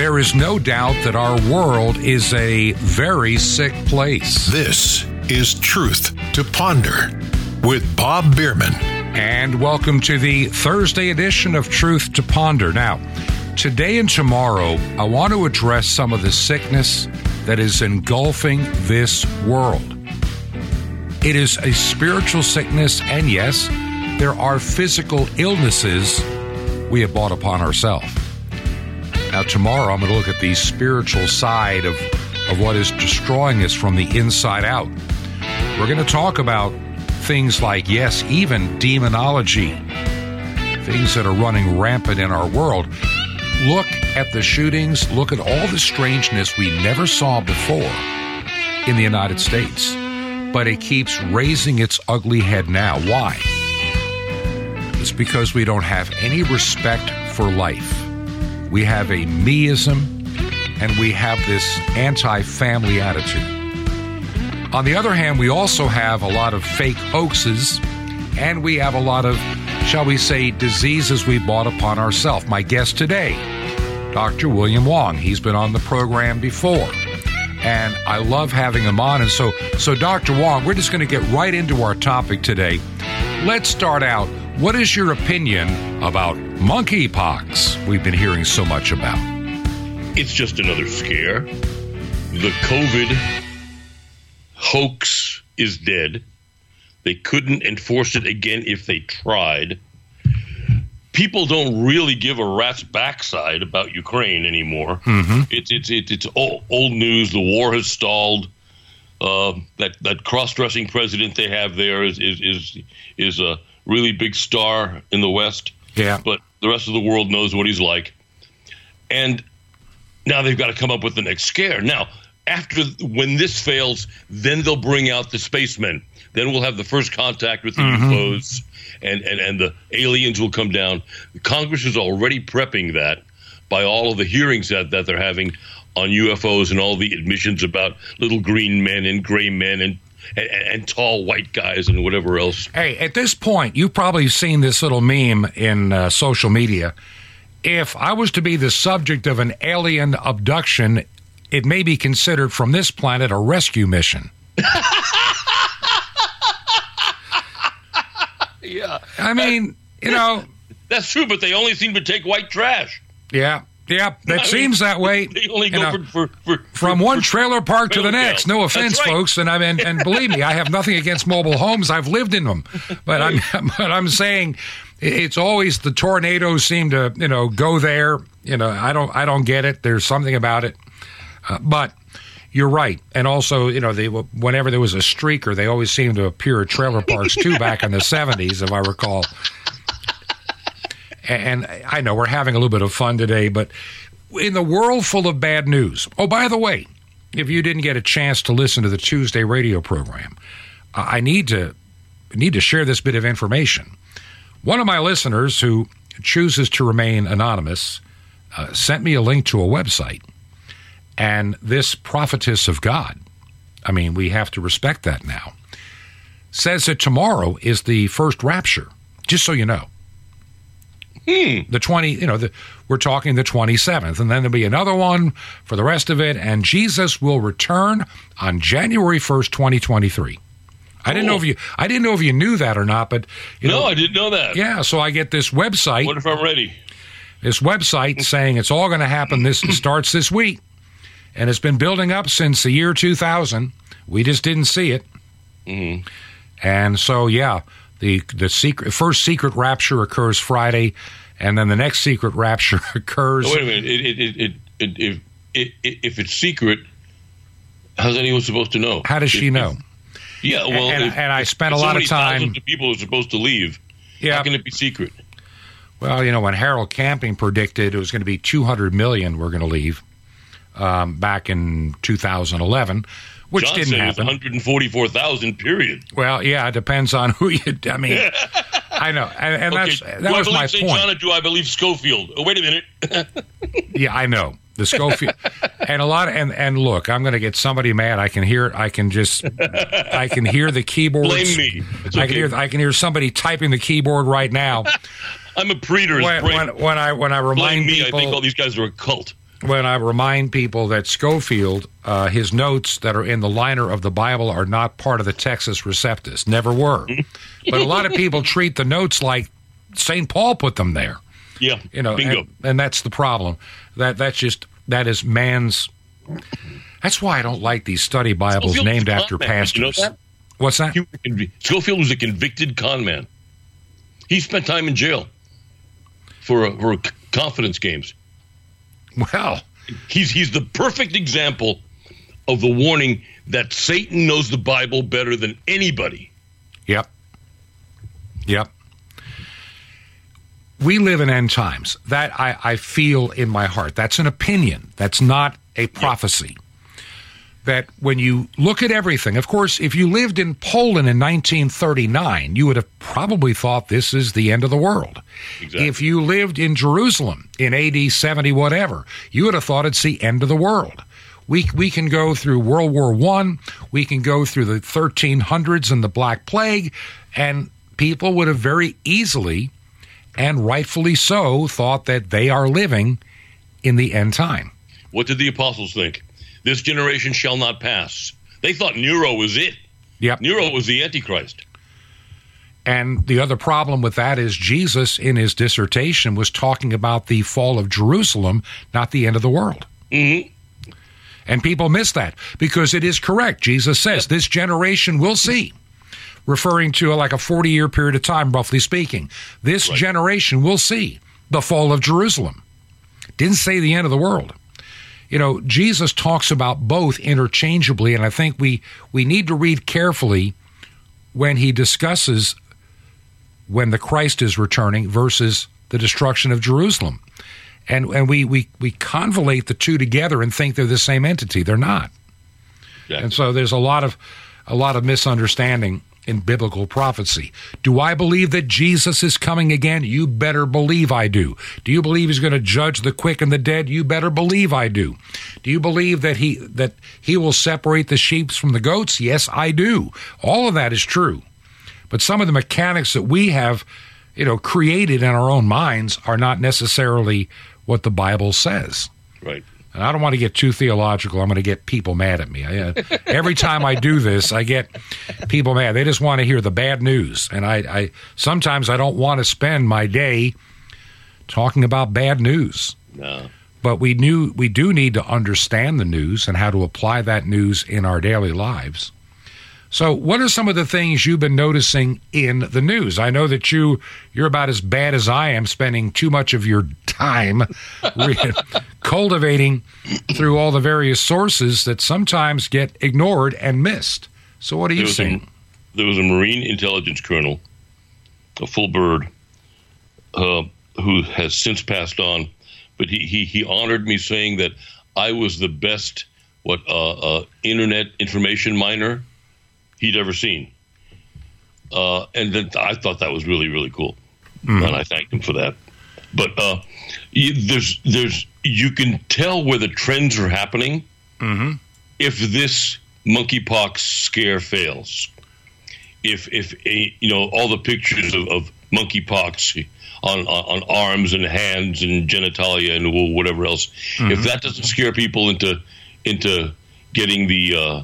There is no doubt that our world is a very sick place. This is Truth to Ponder with Bob Bierman. And welcome to the Thursday edition of Truth to Ponder. Now, today and tomorrow, I want to address some of the sickness that is engulfing this world. It is a spiritual sickness, and yes, there are physical illnesses we have brought upon ourselves. Now, tomorrow, I'm going to look at the spiritual side of, of what is destroying us from the inside out. We're going to talk about things like, yes, even demonology, things that are running rampant in our world. Look at the shootings, look at all the strangeness we never saw before in the United States. But it keeps raising its ugly head now. Why? It's because we don't have any respect for life. We have a meism and we have this anti family attitude. On the other hand, we also have a lot of fake hoaxes and we have a lot of, shall we say, diseases we brought upon ourselves. My guest today, Dr. William Wong. He's been on the program before. And I love having him on. And so, so Dr. Wong, we're just going to get right into our topic today. Let's start out. What is your opinion about monkeypox we've been hearing so much about? It's just another scare. The COVID hoax is dead. They couldn't enforce it again if they tried. People don't really give a rat's backside about Ukraine anymore. Mm-hmm. It's it's it's it's old, old news. The war has stalled. Uh, that that cross-dressing president they have there is is is is a really big star in the West. Yeah. But the rest of the world knows what he's like. And now they've got to come up with the next scare. Now, after when this fails, then they'll bring out the spacemen. Then we'll have the first contact with the Mhm. UFOs, and, and, and the aliens will come down. Congress is already prepping that by all of the hearings that, that they're having on UFOs and all the admissions about little green men and gray men and, and, and tall white guys and whatever else. Hey, at this point, you've probably seen this little meme in uh, social media. If I was to be the subject of an alien abduction, it may be considered from this planet a rescue mission. Yeah. I mean, you know, That's true, but they only seem to take white trash. yeah, yeah, I that mean, seems that way. They only go know, for, for, for from one trailer park to the next. jail. No offense, right. folks, and I mean, and believe me, I have nothing against mobile homes. I've lived in them, but I'm but I'm saying it's always the tornadoes seem to you know go there. You know, I don't I don't get it. There's something about it, uh, but. You're right, and also, you know, they whenever there was a streaker, they always seemed to appear at trailer parks too. back in the '70s, if I recall. And I know we're having a little bit of fun today, but in the world full of bad news. Oh, by the way, if you didn't get a chance to listen to the Tuesday radio program, I need to need to share this bit of information. One of my listeners who chooses to remain anonymous uh, sent me a link to a website, and this prophetess of God, I mean, we have to respect that now, says that tomorrow is the first rapture. Just so you know. The 20, you know, the, we're talking the 27th, and then there'll be another one for the rest of it, and Jesus will return on January 1st, 2023. I didn't know if you I didn't know if you knew that or not, but you No, know, I didn't know that. yeah, so I get this website What if I'm ready? this website saying it's all going to happen this starts this week and it's been building up since the year 2000 we just didn't see it Mhm. and so yeah the the secret first secret rapture occurs friday and then the next secret rapture occurs Oh, wait a minute. It, it, it, if, if it's secret, how's anyone supposed to know? how does she If- know if- yeah, well, and, if, and i spent a lot of time of people are supposed to leave. yeah How can it be secret? well you know when harold camping predicted it was going to be 200 million we're going to leave um, back in 2011 which John didn't said happen 144,000. Period. Well, yeah, it depends on who you. I mean, I know, and, and Okay. that's that was believe my St. point. John do I believe Scofield? Oh, wait a minute. Yeah, I know the Scofield, and a lot. Of, and and look, I'm going to get somebody mad. I can hear it. I can just, I can hear the keyboard. Blame me. It's I can hear. I can hear somebody typing the keyboard right now. I'm a preterist. when, when, when I when I Blame remind me. I think all these guys are a cult. When I remind people that Scofield, uh, his notes that are in the liner of the Bible are not part of the Textus Receptus, never were. but a lot of people treat the notes like St. Paul put them there. Yeah, You know, bingo. and, and that's the problem. That that's just that is man's. That's why I don't like these study Bibles Scofield was named after man, pastors. you know that? What's that? He was a convi- Scofield was a convicted con man. He spent time in jail for for c- confidence games. Well, He's he's the perfect example of the warning that Satan knows the Bible better than anybody. Yep. Yep. We live in end times. That I, I feel in my heart. That's an opinion. That's not a prophecy. That when you look at everything, of course, if you lived in Poland in 1939, you would have probably thought this is the end of the world. Exactly. If you lived in Jerusalem in AD 70, whatever, you would have thought it's the end of the world. We, we can go through World War One, we can go through the 1300s and the Black Plague, and people would have very easily and rightfully so thought that they are living in the end time. What did the apostles think? This generation shall not pass. They thought Nero was it. Yep. Nero was the Antichrist. And the other problem with that is Jesus, in his dissertation, was talking about the fall of Jerusalem, not the end of the world. hmm And people miss that because it is correct. Jesus says this generation will see, referring to like a 40 year period of time, roughly speaking. This Right. generation will see the fall of Jerusalem. Didn't say the end of the world. You know, Jesus talks about both interchangeably, and I think we, we need to read carefully when he discusses when the Christ is returning versus the destruction of Jerusalem. And, and we, we, we convolate the two together and think they're the same entity. They're not. And so there's a lot of a lot of misunderstanding in biblical prophecy. Do I believe that Jesus is coming again? You better believe I do. Do you believe he's going to judge the quick and the dead? You better believe I do. Do you believe that he that he will separate the sheep from the goats? Yes, I do. All of that is true. But some of the mechanics that we have, you know, created in our own minds are not necessarily what the Bible says. Right. And I don't want to get too theological. I'm going to get people mad at me. I, uh, every time I do this, I get people mad. They just want to hear the bad news, and I, I sometimes I don't want to spend my day talking about bad news. No. But we knew we do need to understand the news and how to apply that news in our daily lives. So, what are some of the things you've been noticing in the news? I know that you you're about as bad as I am, spending too much of your time re- cultivating through all the various sources that sometimes get ignored and missed. So, what are you There a, seeing? there was a Marine intelligence colonel, a full bird, uh, who has since passed on, but he, he, he honored me saying that I was the best what uh, uh, internet information miner he'd ever seen. Uh, and then I thought that was really really cool, and I thanked him for that. But uh, you, there's there's you can tell where the trends are happening if this monkeypox scare fails. If if a, you know all the pictures of, of monkeypox on, on on arms and hands and genitalia and whatever else, if that doesn't scare people into into getting the uh,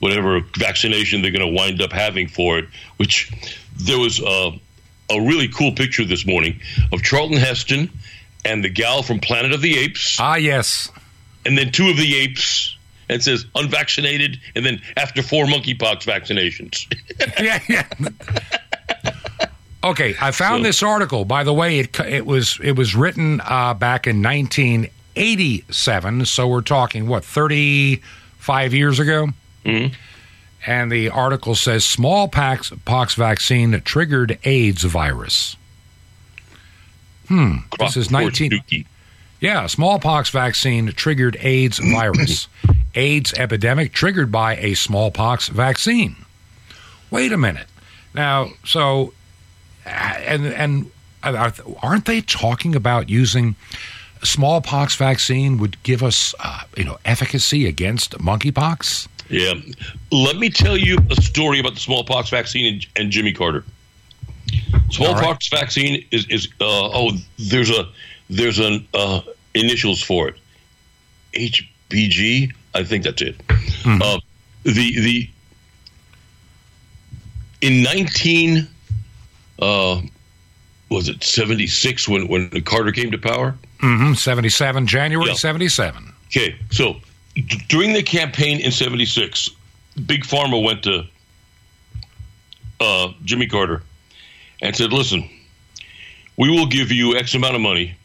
whatever vaccination they're going to wind up having for it, which there was uh, a really cool picture this morning of Charlton Heston and the gal from Planet of the Apes Ah, yes. and then two of the apes and it says unvaccinated and then after four monkeypox vaccinations yeah, yeah. Okay, I found So- this article. By the way, it it was it was written uh, back in 1987. So we're talking what 35 years ago. Mhm. And the article says smallpox pox vaccine triggered AIDS virus. Hmm. This is 19. Dookie. Yeah, smallpox vaccine triggered AIDS virus. AIDS epidemic triggered by a smallpox vaccine. Wait a minute. Now, so, uh, and and are- aren't they talking about using smallpox vaccine would give us, uh, you know, efficacy against monkeypox? Yeah let me tell you a story about the smallpox vaccine and, and jimmy carter smallpox vaccine is is uh, oh there's a there's an uh, initials for it HBG. I think that's it. Uh, the the in nineteen uh, was it seventy six when when Carter came to power. hmm 77, January Yeah. 77. Okay, so d- during the campaign in '76, Big Pharma went to uh, Jimmy Carter and said, "Listen, we will give you X amount of money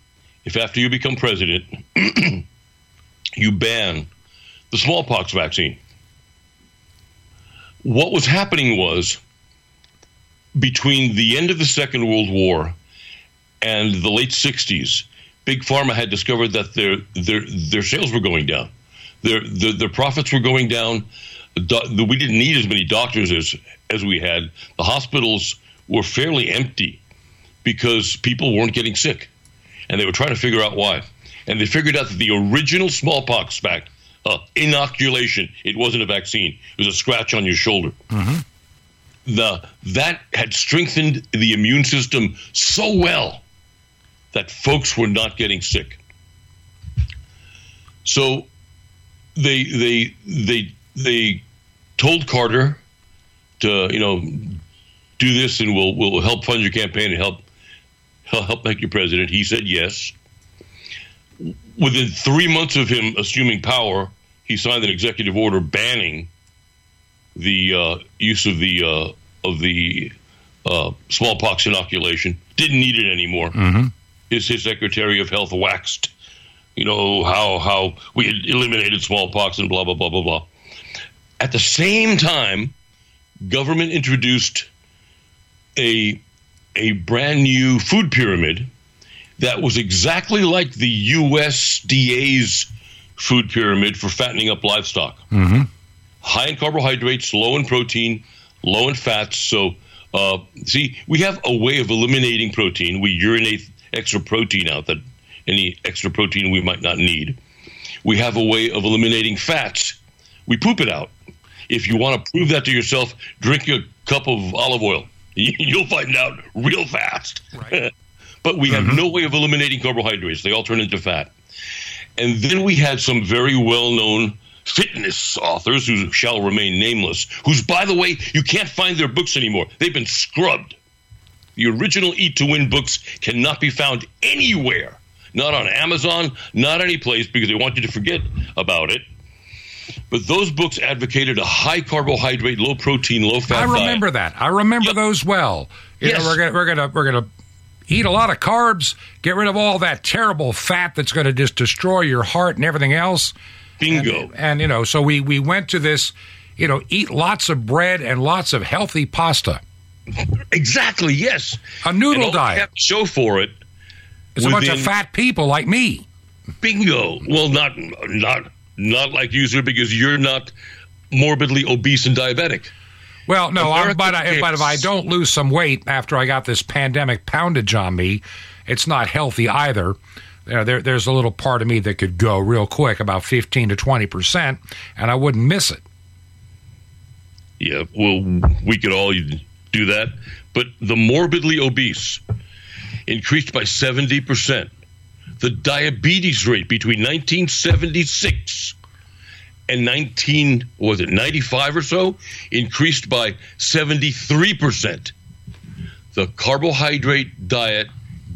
if after you become president, you ban the smallpox vaccine." What was happening was between the end of the Second World War and the late '60s, Big Pharma had discovered that their their their sales were going down, their their, their profits were going down. The, the, we didn't need as many doctors as as we had. The hospitals were fairly empty because people weren't getting sick, and they were trying to figure out why. And they figured out that the original smallpox vac, uh, inoculation, it wasn't a vaccine; it was a scratch on your shoulder. The that had strengthened the immune system so well that folks were not getting sick. So they they they they told Carter to you know do this and we'll we'll help fund your campaign and help help help make you president. He said yes. Within three months of him assuming power, he signed an executive order banning the uh, use of the uh, of the uh, smallpox inoculation. Didn't need it anymore his, his Secretary of Health waxed, you know, how how we had eliminated smallpox and blah blah blah blah blah. At the same time, government introduced a a brand new food pyramid that was exactly like the USDA's food pyramid for fattening up livestock. High in carbohydrates, low in protein, low in fats. So, uh, see, we have a way of eliminating protein. We urinate extra protein out that any extra protein we might not need. We have a way of eliminating fats. We poop it out. If you want to prove that to yourself, drink a cup of olive oil. You'll find out real fast. but we have mm-hmm. no way of eliminating carbohydrates. They all turn into fat. And then we had some very well known fitness authors who shall remain nameless, whose, by the way, you can't find their books anymore. They've been scrubbed. The original Eat to Win books cannot be found anywhere. Not on Amazon, not any place, because they want you to forget about it. But those books advocated a high carbohydrate, low protein, low fat I remember diet. that. I remember Yep. those well. You Yes. know, we're gonna we're gonna we're gonna eat a lot of carbs, get rid of all that terrible fat that's going to just destroy your heart and everything else. Bingo. And you know, so we we went to this, you know, eat lots of bread and lots of healthy pasta. exactly, yes. A noodle and diet. They have to show for it. It's a bunch of fat people like me. Bingo. Well, not not not like you, sir, because you're not morbidly obese and diabetic. Well, no, I'm, but I, but if I don't lose some weight after I got this pandemic poundage on me, it's not healthy either. You know, there, there's a little part of me that could go real quick, about 15 to 20 percent, and I wouldn't miss it. Yeah, well, we could all do that. But the morbidly obese increased by 70%. The diabetes rate between 1976 and 19, was it 95 or so, increased by 73%. The carbohydrate diet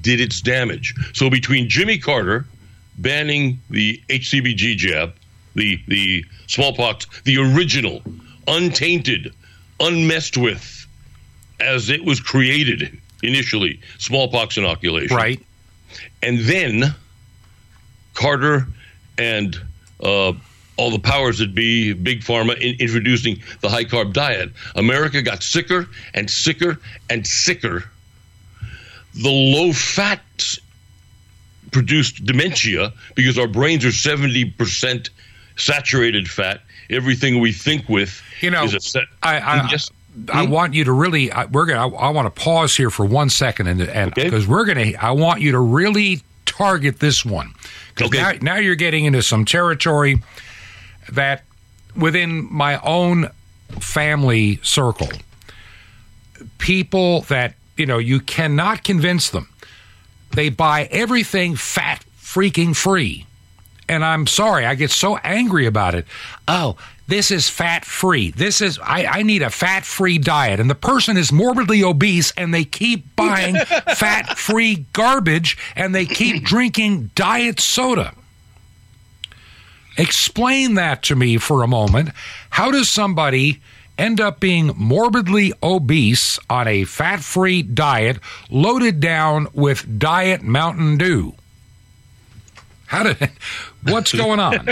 did its damage. So between Jimmy Carter banning the HCBG jab, the the smallpox, the original, untainted, unmessed with, as it was created initially, smallpox inoculation, Right? and then Carter and uh, all the powers that be, big pharma, in introducing the high carb diet, America got sicker and sicker and sicker. The low fat produced dementia because our brains are 70% saturated fat. Everything we think with You know, is a set. I, I, Yes. I hmm? want you to really. I, we're gonna. I, I want to pause here for one second, and and Okay. because we're gonna. I want you to really target this one because Okay. now, now you're getting into some territory that within my own family circle, people that you know you cannot convince them. They buy everything fat freaking free, and I'm sorry, I get so angry about it. Oh, this is fat free. This is I, I need a fat free diet, and the person is morbidly obese, and they keep buying fat free garbage, and they keep drinking diet soda. Explain that to me for a moment. How does somebody end up being morbidly obese on a fat free diet loaded down with diet Mountain Dew? How did what's going on?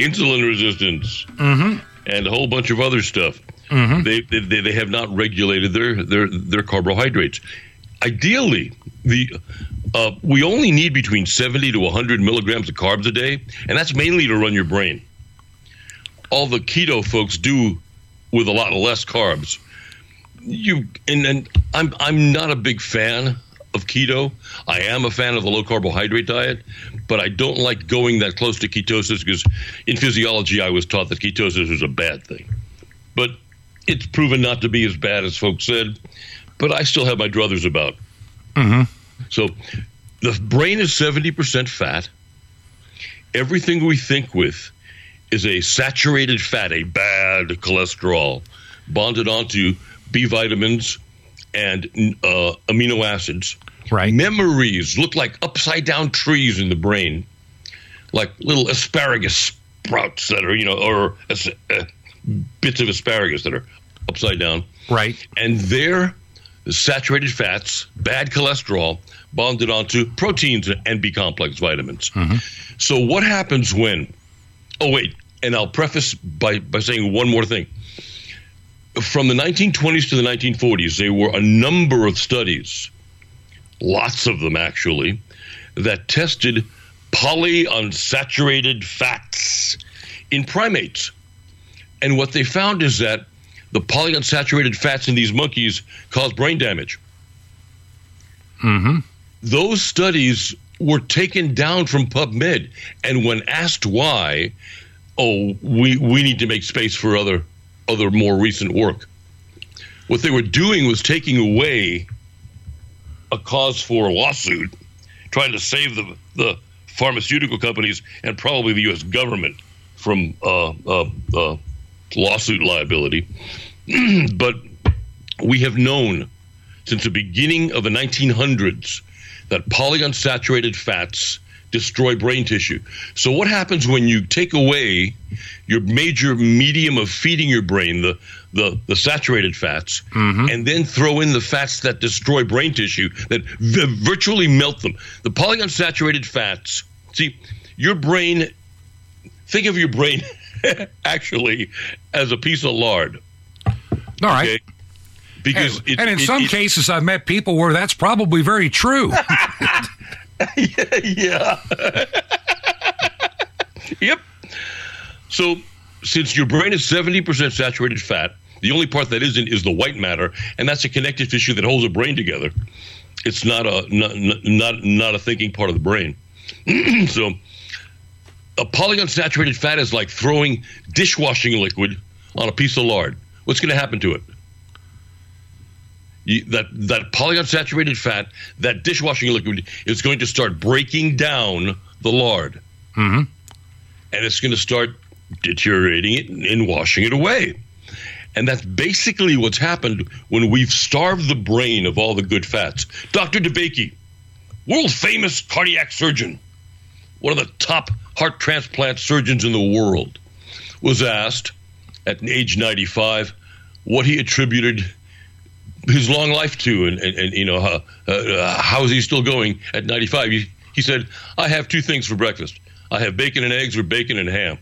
Insulin resistance Mm-hmm. and a whole bunch of other stuff. They, they they have not regulated their their their carbohydrates. Ideally, the uh, we only need between seventy to hundred milligrams of carbs a day, and that's mainly to run your brain. All the keto folks do with a lot less carbs. You and, and I'm I'm not a big fan of keto. I am a fan of the low carbohydrate diet, but I don't like going that close to ketosis because in physiology I was taught that ketosis is a bad thing. But it's proven not to be as bad as folks said. But I still have my druthers about. So the brain is 70% fat. Everything we think with is a saturated fat, a bad cholesterol, bonded onto B vitamins and uh, amino acids. Right. Memories look like upside down trees in the brain, like little asparagus sprouts that are, you know, or uh, bits of asparagus that are upside down. Right. And they're saturated fats, bad cholesterol, bonded onto proteins and B complex vitamins. So, what happens when? Oh, wait, and I'll preface by, by saying one more thing. From the 1920s to the 1940s, there were a number of studies, lots of them actually, that tested polyunsaturated fats in primates. And what they found is that the polyunsaturated fats in these monkeys cause brain damage. Mm-hmm. Those studies were taken down from PubMed, and when asked why, oh, we we need to make space for other other more recent work. What they were doing was taking away a cause for lawsuit, trying to save the the pharmaceutical companies and probably the U.S. government from uh, uh, uh, lawsuit liability. but we have known since the beginning of the 1900s that polyunsaturated fats destroy brain tissue. So what happens when you take away your major medium of feeding your brain, the the, the saturated fats, mm-hmm. and then throw in the fats that destroy brain tissue, that v- virtually melt them. The polyunsaturated fats. See, your brain. Think of your brain actually as a piece of lard. All right. Okay. Because And, it- and in it- some it- cases, I've met people where that's probably very true. yeah. yep. So, since your brain is 70% saturated fat, the only part that isn't is the white matter, and that's a connective tissue that holds the brain together. It's not a not not, not a thinking part of the brain. so, a polyunsaturated fat is like throwing dishwashing liquid on a piece of lard. What's going to happen to it? You, that that polyunsaturated fat, that dishwashing liquid, is going to start breaking down the lard, hmm and it's going to start deteriorating it and, and washing it away. And that's basically what's happened when we've starved the brain of all the good fats. Dr. DeBakey, world famous cardiac surgeon, one of the top heart transplant surgeons in the world, was asked at age 95 what he attributed his long life to and, and, and you know how, uh, how is he still going at 95 he, he said i have two things for breakfast i have bacon and eggs or bacon and ham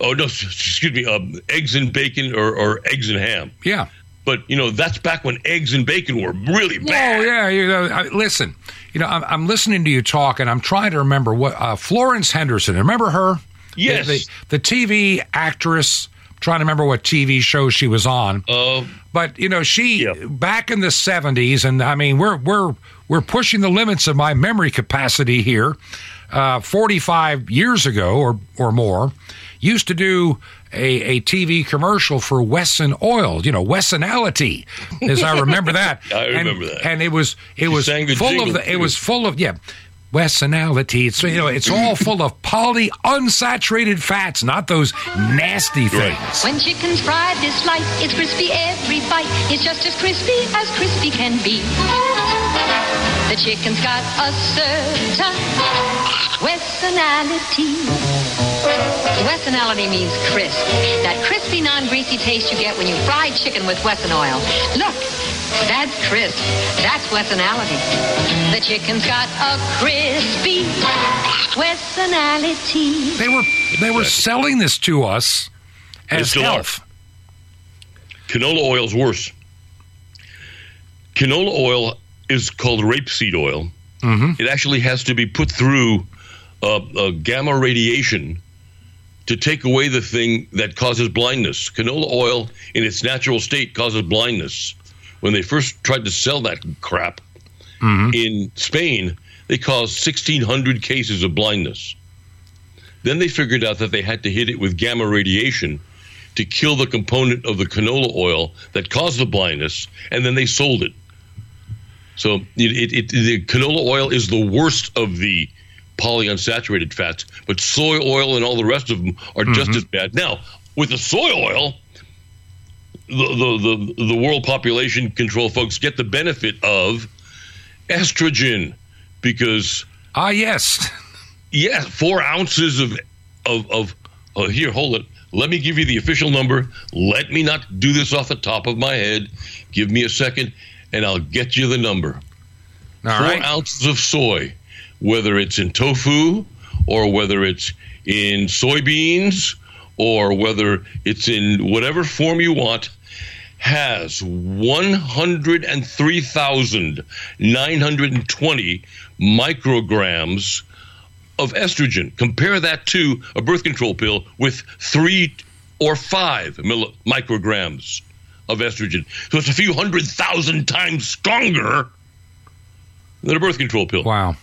oh no excuse me um, eggs and bacon or, or eggs and ham Yeah. but you know that's back when eggs and bacon were really Oh bad yeah, you know. I, listen, you know, I'm, I'm listening to you talk, and I'm trying to remember what uh, Florence Henderson. Remember her? Yes. The, the, the TV actress. Trying to remember what TV show she was on, uh, but you know, she Yeah. back in the '70s, and I mean, we're we're we're pushing the limits of my memory capacity here. Uh, 45 years ago or or more, used to do a, a TV commercial for Wesson Oil. You know, Wessonality, as I remember that. I And- remember that. And it was it was sang full of the, it was full of yeah. Wessonality. It's you know, it's all full of poly unsaturated fats, not those nasty Right. things. When chicken's fried, this light is crispy every bite. It's just as crispy as crispy can be. The chicken's got a certain Westonality. Wessonality means crisp. That crispy, non-greasy taste you get when you fry chicken with Wesson oil. Look, that's crisp. That's Wessonality. The chicken's got a crispy Wessonality. They were they were Exactly. selling this to us as still are. health. Canola oil's worse. Canola oil is called rapeseed oil. Mm-hmm. It actually has to be put through uh, uh, gamma radiation to take away the thing that causes blindness. Canola oil, in its natural state, causes blindness. When they first tried to sell that crap mm-hmm. in Spain, they caused 1,600 cases of blindness. Then they figured out that they had to hit it with gamma radiation to kill the component of the canola oil that caused the blindness, and then they sold it. So it, it, it, the canola oil is the worst of the polyunsaturated fats, but soy oil and all the rest of them are just mm-hmm. as bad. Now, with the soy oil, the, the, the, the world population control folks get the benefit of estrogen because Ah, yes. yeah, four ounces of of of oh, here. Hold it. Let me give you the official number. Let me not do this off the top of my head. Give me a second, and I'll get you the number. All four right. ounces of soy, whether it's in tofu or whether it's in soybeans or whether it's in whatever form you want, has 103,920 micrograms of estrogen. Compare that to a birth control pill with three or five micrograms of estrogen. So it's a few hundred thousand times stronger than a birth control pill. Wow.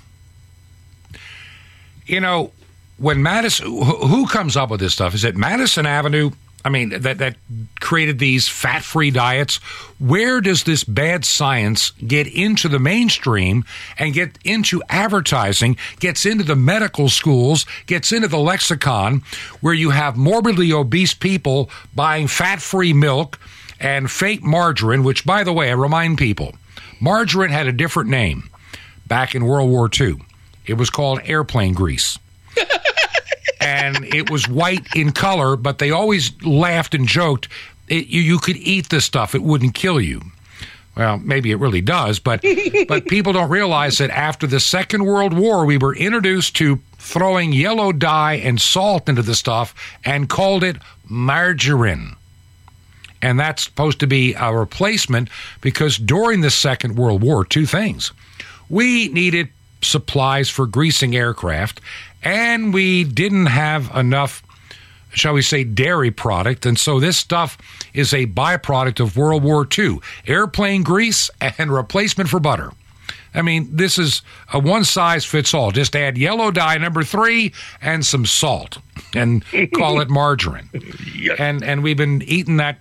You know, when Madison, who comes up with this stuff? Is it Madison Avenue? I mean, that that created these fat-free diets. Where does this bad science get into the mainstream and get into advertising? Gets into the medical schools? Gets into the lexicon, where you have morbidly obese people buying fat-free milk and fake margarine. Which, by the way, I remind people, margarine had a different name back in World War II. It was called airplane grease. And it was white in color, but they always laughed and joked. It, you, you could eat this stuff, it wouldn't kill you. Well, maybe it really does, but but people don't realize that after the Second World War, we were introduced to throwing yellow dye and salt into the stuff and called it margarine. And that's supposed to be a replacement because during the Second World War, two things. We needed supplies for greasing aircraft, and we didn't have enough, shall we say, dairy product. And so this stuff is a byproduct of World War II airplane grease and replacement for butter. I mean, this is a one size fits all. Just add yellow dye number three and some salt and call it margarine. Yeah. And and we've been eating that.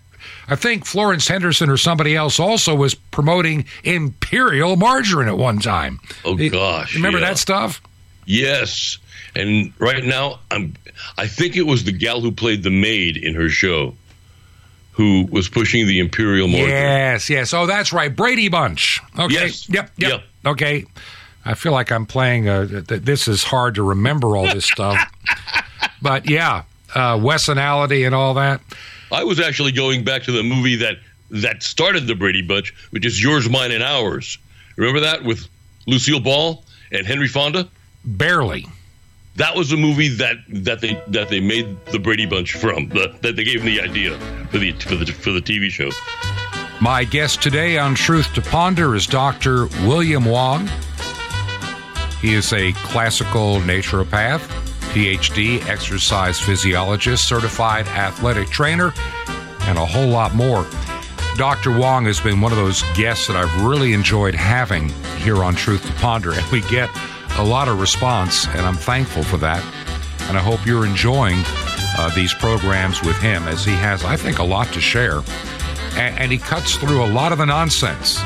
I think Florence Henderson or somebody else also was promoting imperial margarine at one time. Oh, gosh, Remember yeah. that stuff? Yes. And right now, I'm. I think it was the gal who played the maid in her show, who was pushing the imperial margarine. Yes, yes. Oh, that's right. Brady Bunch. Okay. Yes. Yep, yep. Yep. Okay. I feel like I'm playing. Th- this is hard to remember all this stuff. but yeah, uh, Wessonality and all that. I was actually going back to the movie that that started the Brady Bunch, which is Yours, Mine, and Ours. Remember that with Lucille Ball and Henry Fonda? Barely. That was the movie that, that they that they made the Brady Bunch from. The, that they gave them the idea for the for the for the TV show. My guest today on Truth to Ponder is Dr. William Wong. He is a classical naturopath, PhD, exercise physiologist, certified athletic trainer, and a whole lot more. Dr. Wong has been one of those guests that I've really enjoyed having here on Truth to Ponder, and we get a lot of response, and I'm thankful for that. And I hope you're enjoying uh, these programs with him, as he has, I think, a lot to share and, and he cuts through a lot of the nonsense.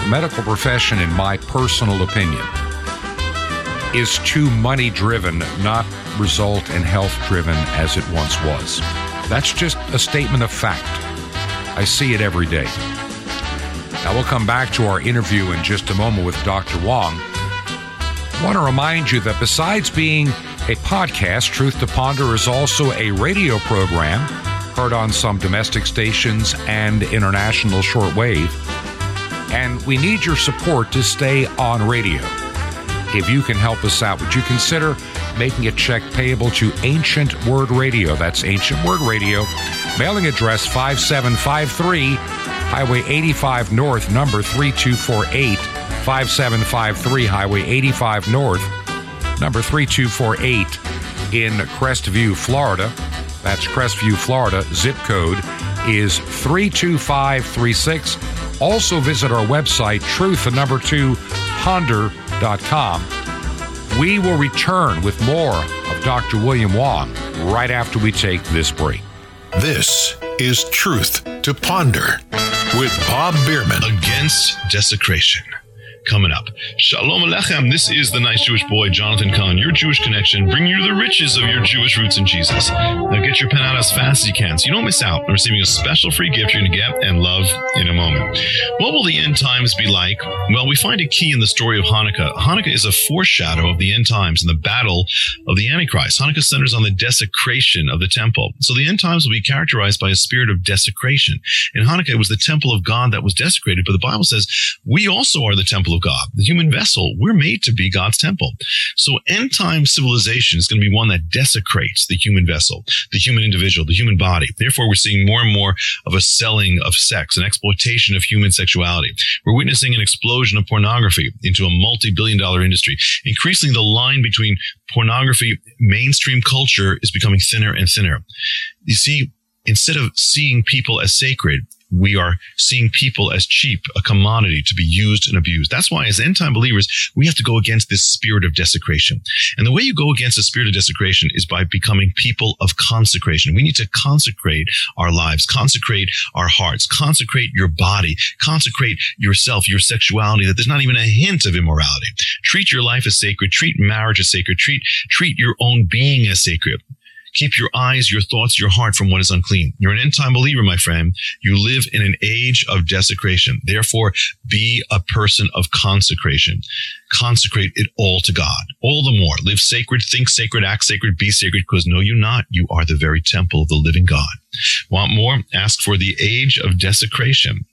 The medical profession, in my personal opinion, is too money driven, not result and health driven as it once was. That's just a statement of fact. I see it every day. Now we'll come back to our interview in just a moment with Dr. Wong. I want to remind you that besides being a podcast, Truth to Ponder is also a radio program heard on some domestic stations and international shortwave. And we need your support to stay on radio. If you can help us out, would you consider making a check payable to Ancient Word Radio? That's Ancient Word Radio. Mailing address 5753 Highway 85 North, number 3248. 5753 Highway 85 North, number 3248 in Crestview, Florida. That's Crestview, Florida. Zip code is 32536. Also visit our website, truth, the number two, ponder.com. We will return with more of Dr. William Wong right after we take this break. This is Truth to Ponder with Bob Bierman. Against desecration coming up. Shalom Alechem. This is the nice Jewish boy, Jonathan Cahn, your Jewish connection, bringing you the riches of your Jewish roots in Jesus. Now get your pen out as fast as you can so you don't miss out on receiving a special free gift you're going to get and love in a moment. What will the end times be like? Well, we find a key in the story of Hanukkah. Hanukkah is a foreshadow of the end times and the battle of the Antichrist. Hanukkah centers on the desecration of the temple. So the end times will be characterized by a spirit of desecration. In Hanukkah, it was the temple of God that was desecrated, but the Bible says we also are the temple of God, the human vessel. We're made to be God's temple. So end time civilization is going to be one that desecrates the human vessel, the human individual, the human body. Therefore, we're seeing more and more of a selling of sex, an exploitation of human sexuality. We're witnessing an explosion of pornography into a multi-billion dollar industry. Increasingly, the line between pornography, mainstream culture is becoming thinner and thinner. You see, instead of seeing people as sacred, we are seeing people as cheap, a commodity to be used and abused. That's why, as end time believers, we have to go against this spirit of desecration. And the way you go against the spirit of desecration is by becoming people of consecration. We need to consecrate our lives, consecrate our hearts, consecrate your body, consecrate yourself, your sexuality, that there's not even a hint of immorality. Treat your life as sacred, treat marriage as sacred, treat, treat your own being as sacred. Keep your eyes, your thoughts, your heart from what is unclean. You're an end time believer, my friend. You live in an age of desecration. Therefore, be a person of consecration. Consecrate it all to God. All the more. Live sacred, think sacred, act sacred, be sacred, because know you not, you are the very temple of the living God. Want more? Ask for the age of desecration.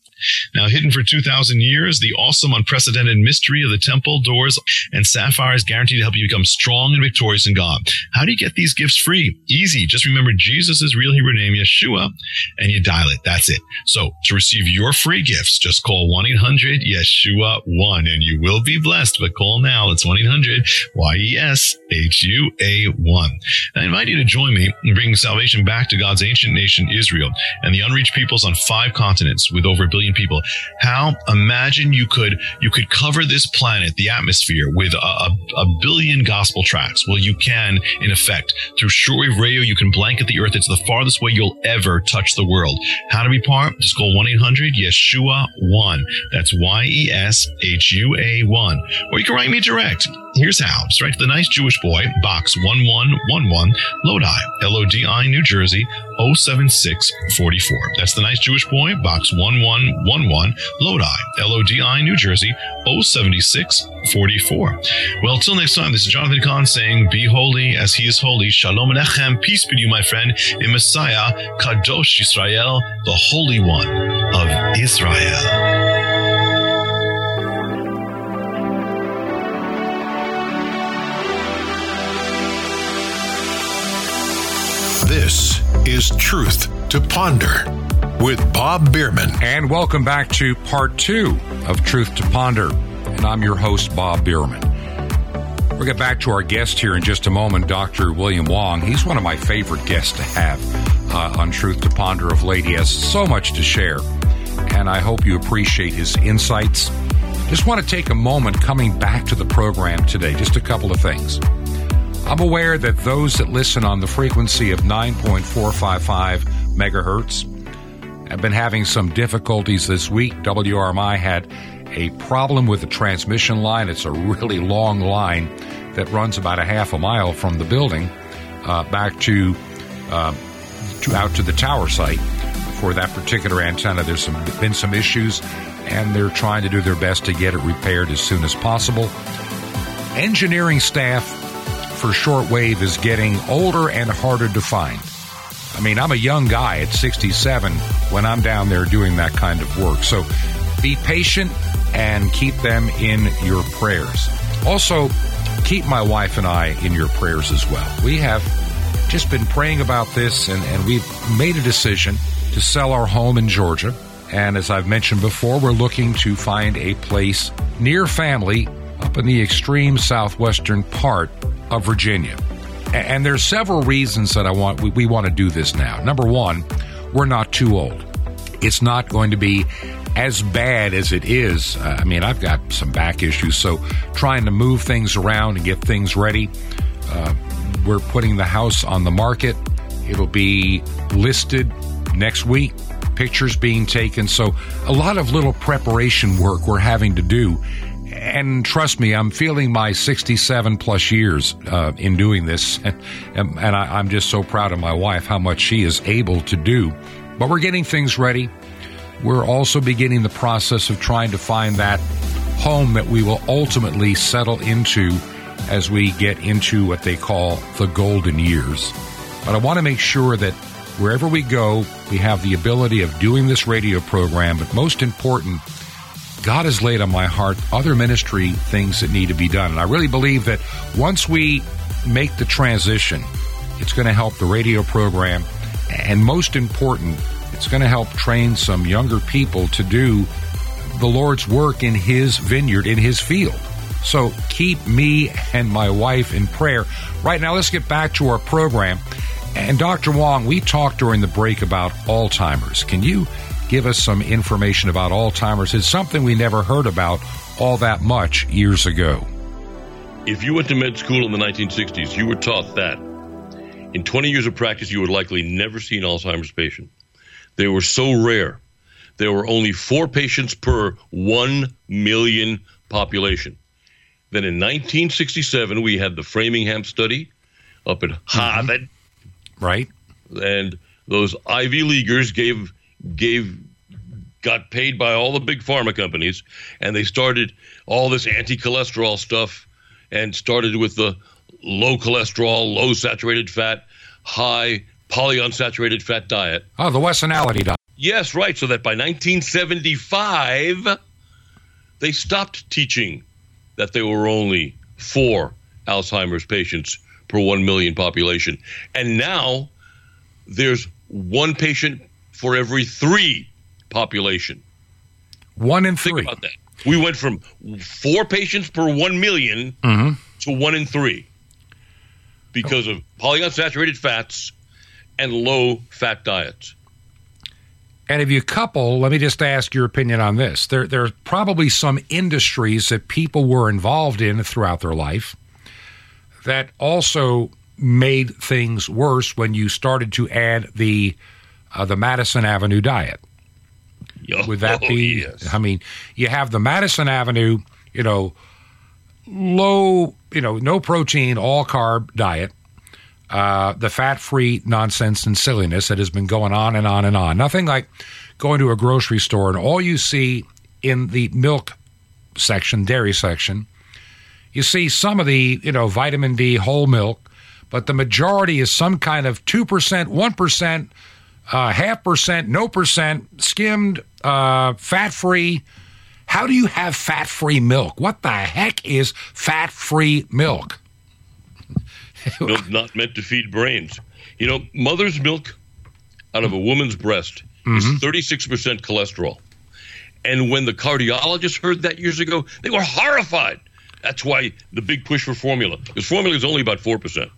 Now, hidden for 2,000 years, the awesome, unprecedented mystery of the temple doors and sapphire is guaranteed to help you become strong and victorious in God. How do you get these gifts free? Easy. Just remember Jesus' real Hebrew name, Yeshua, and you dial it. That's it. So, to receive your free gifts, just call 1 800 Yeshua 1 and you will be blessed. But call now. It's 1 800 Y E S H U A 1. I invite you to join me in bringing salvation back to God's ancient nation, Israel, and the unreached peoples on five continents with over a billion people. How imagine you could you could cover this planet, the atmosphere, with a, a, a billion gospel tracks. Well, you can, in effect, through shortwave radio, you can blanket the earth. It's the farthest way you'll ever touch the world. How to be part? Just call one eight hundred Yeshua one. That's Y E S H U A one. Or you can write me direct. Here's how. To the nice Jewish boy, box 1111, Lodi, L O D I, New Jersey, 07644. That's the nice Jewish boy, box 1111, Lodi, L O D I, New Jersey, 07644. Well, till next time, this is Jonathan Cahn saying, Be holy as he is holy. Shalom Alechem. Peace be to you, my friend, in Messiah, Kadosh Israel, the Holy One of Israel. This is Truth to Ponder with Bob Bierman. And welcome back to part two of Truth to Ponder. And I'm your host, Bob Bierman. We'll get back to our guest here in just a moment, Dr. William Wong. He's one of my favorite guests to have uh, on Truth to Ponder of late. He has so much to share, and I hope you appreciate his insights. Just want to take a moment coming back to the program today, just a couple of things. I'm aware that those that listen on the frequency of 9.455 megahertz have been having some difficulties this week. WRMI had a problem with the transmission line. It's a really long line that runs about a half a mile from the building uh, back to, uh, to out to the tower site for that particular antenna. There's some, been some issues, and they're trying to do their best to get it repaired as soon as possible. Engineering staff for shortwave is getting older and harder to find. I mean, I'm a young guy at 67 when I'm down there doing that kind of work. So be patient and keep them in your prayers. Also, keep my wife and I in your prayers as well. We have just been praying about this and, and we've made a decision to sell our home in Georgia. And as I've mentioned before, we're looking to find a place near family up in the extreme southwestern part of Virginia. And there's several reasons that I want we, we want to do this now. Number one, we're not too old. It's not going to be as bad as it is. Uh, I mean, I've got some back issues, so trying to move things around and get things ready. Uh, we're putting the house on the market. It'll be listed next week. Pictures being taken. So, a lot of little preparation work we're having to do and trust me, I'm feeling my 67 plus years uh, in doing this, and, and I, I'm just so proud of my wife how much she is able to do. But we're getting things ready. We're also beginning the process of trying to find that home that we will ultimately settle into as we get into what they call the golden years. But I want to make sure that wherever we go, we have the ability of doing this radio program, but most important, God has laid on my heart other ministry things that need to be done. And I really believe that once we make the transition, it's going to help the radio program. And most important, it's going to help train some younger people to do the Lord's work in His vineyard, in His field. So keep me and my wife in prayer. Right now, let's get back to our program. And Dr. Wong, we talked during the break about Alzheimer's. Can you give us some information about Alzheimer's. It's something we never heard about all that much years ago. If you went to med school in the 1960s, you were taught that in 20 years of practice, you would likely never see an Alzheimer's patient. They were so rare. There were only four patients per 1 million population. Then in 1967, we had the Framingham study up at Harvard. Mm-hmm. Right. And those Ivy Leaguers gave gave got paid by all the big pharma companies and they started all this anti-cholesterol stuff and started with the low cholesterol, low saturated fat, high polyunsaturated fat diet. Oh, the Wessonality diet. Yes, right. So that by 1975, they stopped teaching that there were only four Alzheimer's patients per 1 million population. And now there's one patient for every three population. One in three. Think about that. We went from four patients per one million mm-hmm. to one in three because of polyunsaturated fats and low fat diets. And if you couple, let me just ask your opinion on this. There, there are probably some industries that people were involved in throughout their life that also made things worse when you started to add the uh, the Madison Avenue diet. Would that oh, be? yes. I mean, you have the Madison Avenue, you know, low, you know, no protein, all carb diet, uh, the fat free nonsense and silliness that has been going on and on and on. Nothing like going to a grocery store and all you see in the milk section, dairy section, you see some of the, you know, vitamin D whole milk, but the majority is some kind of 2%, 1%, uh, half percent, no percent, skimmed, uh, fat free. How do you have fat free milk? What the heck is fat free milk? milk not meant to feed brains. You know, mother's milk out of a woman's breast Mm-hmm. is 36% cholesterol. And when the cardiologists heard that years ago, they were horrified. That's why the big push for formula. Because formula is only about 4%.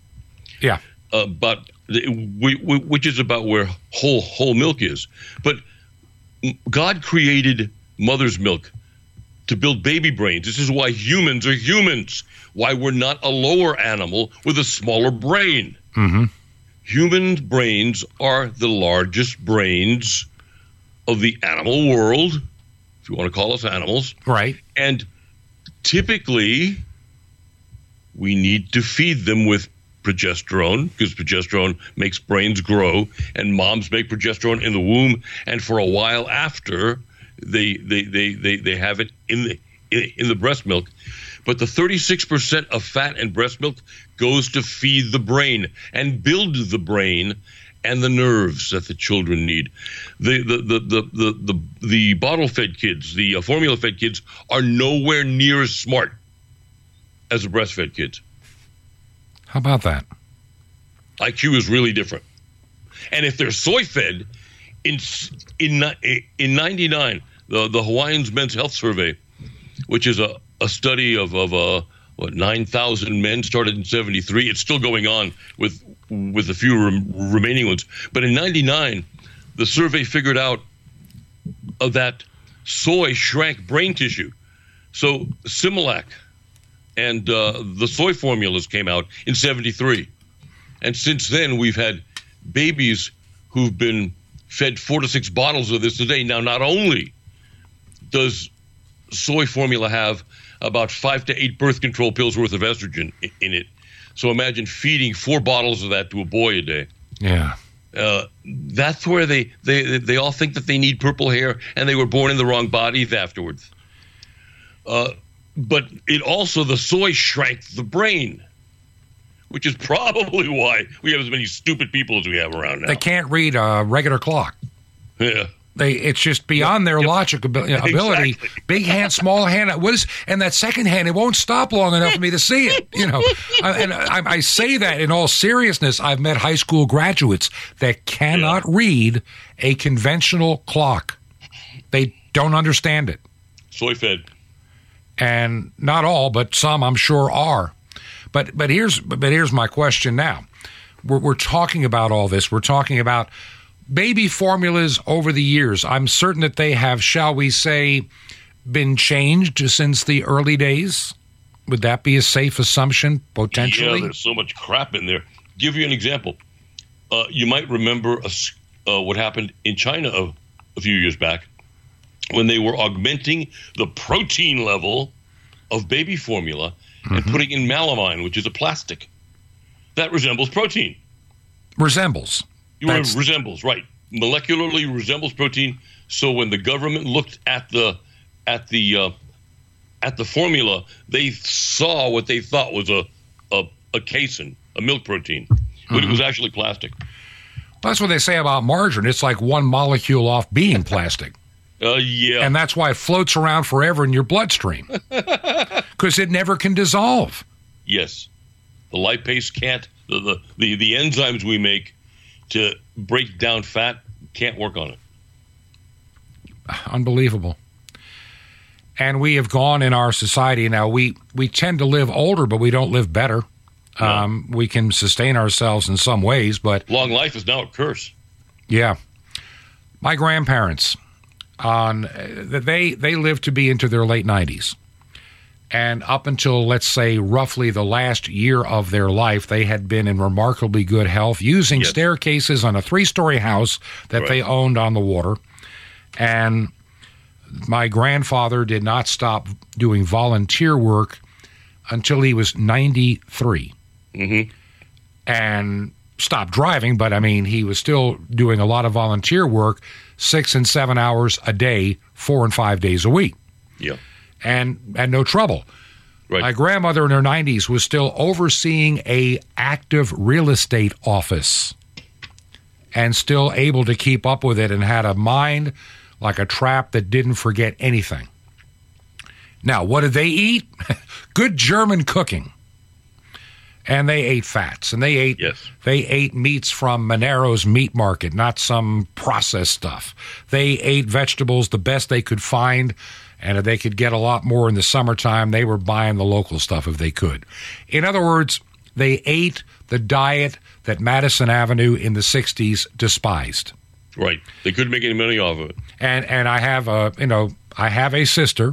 Yeah. uh, but the- we, we, which is about where whole whole milk is. But God created mother's milk to build baby brains. This is why humans are humans. Why we're not a lower animal with a smaller brain. Mm-hmm. Human brains are the largest brains of the animal world, if you want to call us animals. Right. And typically, we need to feed them with progesterone because progesterone makes brains grow, and moms make progesterone in the womb and for a while after they they they they, they have it in the in the breast milk. But the 36% of fat in breast milk goes to feed the brain and build the brain and the nerves that the children need. The the the the the, the, the bottle fed kids, the uh, formula fed kids are nowhere near as smart as the breastfed kids. How about that? IQ is really different. And if they're soy fed, in in in '99, the the Hawaiians Men's Health Survey, which is a, a study of of uh, what 9,000 men started in 73. It's still going on with with a few rem- remaining ones. But in 99, the survey figured out that soy shrank brain tissue. So Similac and uh, the soy formulas came out in 73. And since then, we've had babies who've been fed four to six bottles of this a day. Now, not only does soy formula have about five to eight birth control pills worth of estrogen in it, so imagine feeding four bottles of that to a boy a day. Yeah. Uh, that's where they, they they all think that they need purple hair and they were born in the wrong bodies afterwards. Uh, but it also the soy shrank the brain, which is probably why we have as many stupid people as we have around now. They can't read a regular clock. Yeah. They, it's just beyond their logic ability. Exactly. Big hand, small hand. What is and that second hand? It won't stop long enough for me to see it. You know, I, and I, I say that in all seriousness. I've met high school graduates that cannot read a conventional clock. They don't understand it, Soy fed. And not all, but some I'm sure are. But but here's but here's my question now. We're, we're talking about all this. We're talking about baby formulas over the years. I'm certain that they have, shall we say, been changed since the early days. Would that be a safe assumption, potentially? Yeah, there's so much crap in there. Give you an example. Uh, you might remember a uh, what happened in China a, a few years back when they were augmenting the protein level of baby formula and putting in melamine, which is a plastic that resembles protein. Resembles. You were, resembles right molecularly resembles protein. So when the government looked at the at the uh, at the formula, they saw what they thought was a a, a casein, a milk protein, but it was actually plastic. That's what they say about margarine. It's like one molecule off being plastic. Uh, yeah, And that's why it floats around forever in your bloodstream because it never can dissolve. yes, the lipase can't the, the the the enzymes we make to break down fat can't work on it. Unbelievable. And we have gone in our society now. We we tend to live older, but we don't live better. Um, we can sustain ourselves in some ways, but Long life is now a curse. yeah, my grandparents on uh, they they lived to be into their late nineties, and up until let's say roughly the last year of their life, they had been in remarkably good health, using Yes. staircases on a three story house that Right. they owned on the water, and my grandfather did not stop doing volunteer work until he was 93 Mhm. and stopped driving but i mean he was still doing a lot of volunteer work six and seven hours a day four and five days a week Yeah, and had no trouble right. my grandmother in her 90s was still overseeing a active real estate office and still able to keep up with it and had a mind like a trap that didn't forget anything. Now, what did they eat? Good German cooking. And they ate fats and they ate Yes. they ate meats from Monero's meat market, not some processed stuff. They ate vegetables the best they could find, and if they could get a lot more in the summertime, they were buying the local stuff if they could. In other words, they ate the diet that Madison Avenue in the 60s despised. right. They couldn't make any money off of it. And and I have a you know I have a sister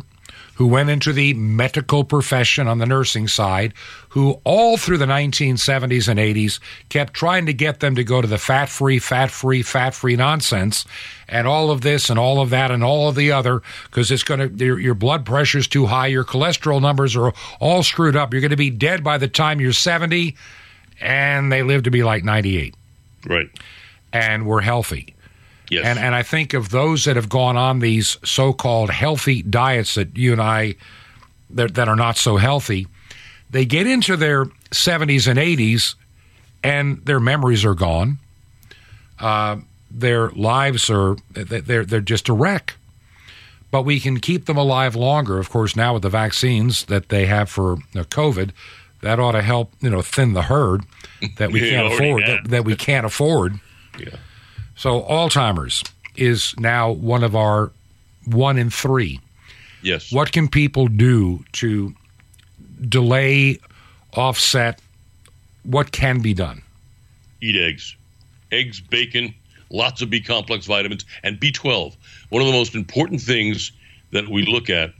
who went into the medical profession on the nursing side, who all through the 1970s and 80s kept trying to get them to go to the fat free, fat free, fat free nonsense and all of this and all of that and all of the other because it's going to, your, your blood pressure's too high, your cholesterol numbers are all screwed up. You're going to be dead by the time you're 70, and they live to be like 98. Right. And we're healthy. Yes. And and I think of those that have gone on these so-called healthy diets that you and I that, that are not so healthy, they get into their 70s and 80s and their memories are gone. Uh, their lives are they're they're just a wreck. But we can keep them alive longer. Of course, now with the vaccines that they have for COVID, that ought to help you know thin the herd that we can't afford that, that we can't afford. yeah. So Alzheimer's is now one of our one in three. Yes. What can people do to delay, offset? What can be done? Eat eggs. Eggs, bacon, lots of B complex vitamins, and B12. One of the most important things that we look at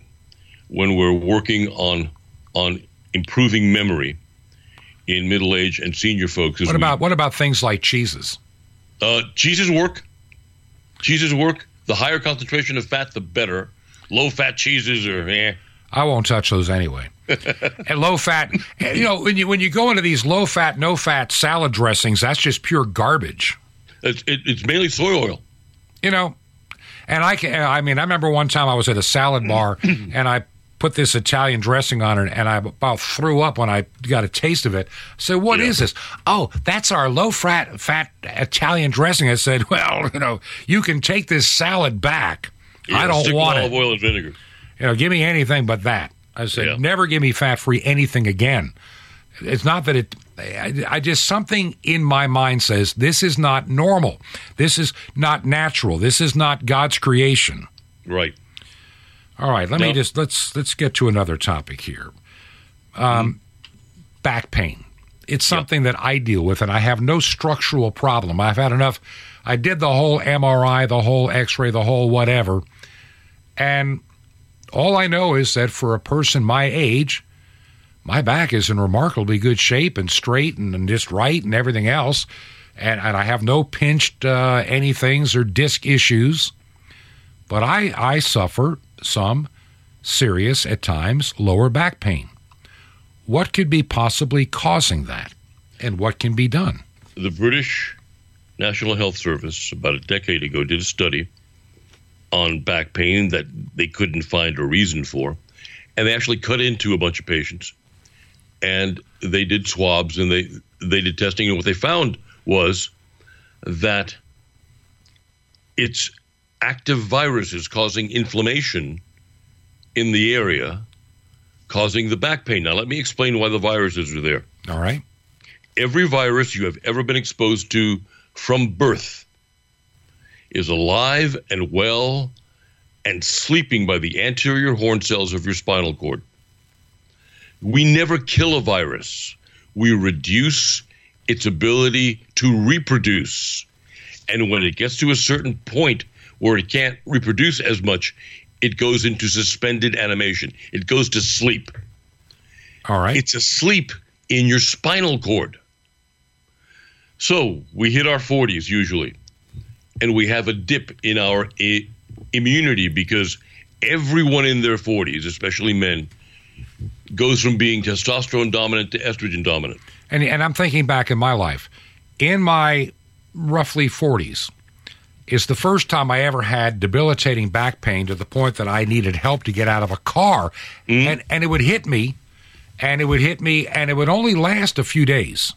when we're working on on improving memory in middle age and senior folks is What we- about what about things like cheeses? Uh, cheeses work. Cheeses work. The higher concentration of fat, the better. Low fat cheeses are eh. I won't touch those anyway. and low fat, you know, when you when you go into these low fat, no fat salad dressings, that's just pure garbage. It's, it, it's mainly soy oil. you know and i can i mean i remember one time i was at a salad bar and i put this italian dressing on it and i about threw up when i got a taste of it. So what is Yeah. this? Oh that's our low fat fat italian dressing. I said well you know you can take this salad back. I don't want olive it oil and vinegar. you know give me anything but that. I said Yeah. never give me fat free anything again. It's not that it I, I just something in my mind says this is not normal. This is not natural. This is not god's creation. Right. All right let me just let's let's get to another topic here. Um, back pain. It's something that i deal with and i have no structural problem. I've had enough. I did the whole mri the whole x-ray the whole whatever. And all i know is that for a person my age my back is in remarkably good shape and straight and, and just right and everything else. And, and I have no pinched uh, anythings or disc issues. But I, I suffer some serious, at times, lower back pain. What could be possibly causing that? And what can be done? The British National Health Service, about a decade ago, did a study on back pain that they couldn't find a reason for. And they actually cut into a bunch of patients and they did swabs and they, they did testing. And what they found was that it's active viruses causing inflammation in the area, causing the back pain. Now, let me explain why the viruses are there All right. every virus you have ever been exposed to from birth is alive and well and sleeping by the anterior horn cells of your spinal cord. We never kill a virus. We reduce its ability to reproduce. And when it gets to a certain point where it can't reproduce as much, it goes into suspended animation. It goes to sleep. All right. It's asleep in your spinal cord. So we hit our 40s usually, and we have a dip in our I- immunity because everyone in their 40s, especially men, goes from being testosterone dominant to estrogen dominant. and, and I'm thinking back in my life. In my roughly 40s, is the first time I ever had debilitating back pain to the point that I needed help to get out of a car. Mm-hmm. And, and it would hit me, and it would hit me, and it would only last a few days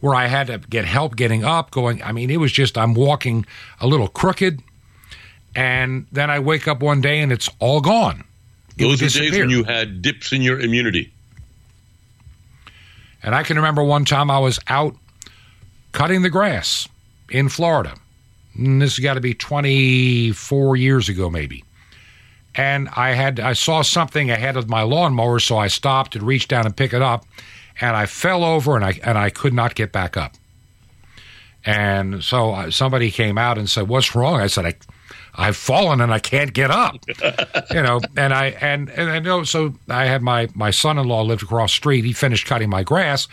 where I had to get help getting up, going. I mean, it was just, I'm walking a little crooked, and then I wake up one day and it's all gone. It Those are days when you had dips in your immunity. And I can remember one time I was out cutting the grass in Florida. And this has got to be 24 years ago, maybe. And I had I saw something ahead of my lawnmower, so I stopped and reached down and picked it up, and I fell over and I and I could not get back up. And so uh, somebody came out and said, "What's wrong?" I said, "I, I've fallen and I can't get up. you know, and I and and I know. So I had my my son-in-law lived across the street. He finished cutting my grass,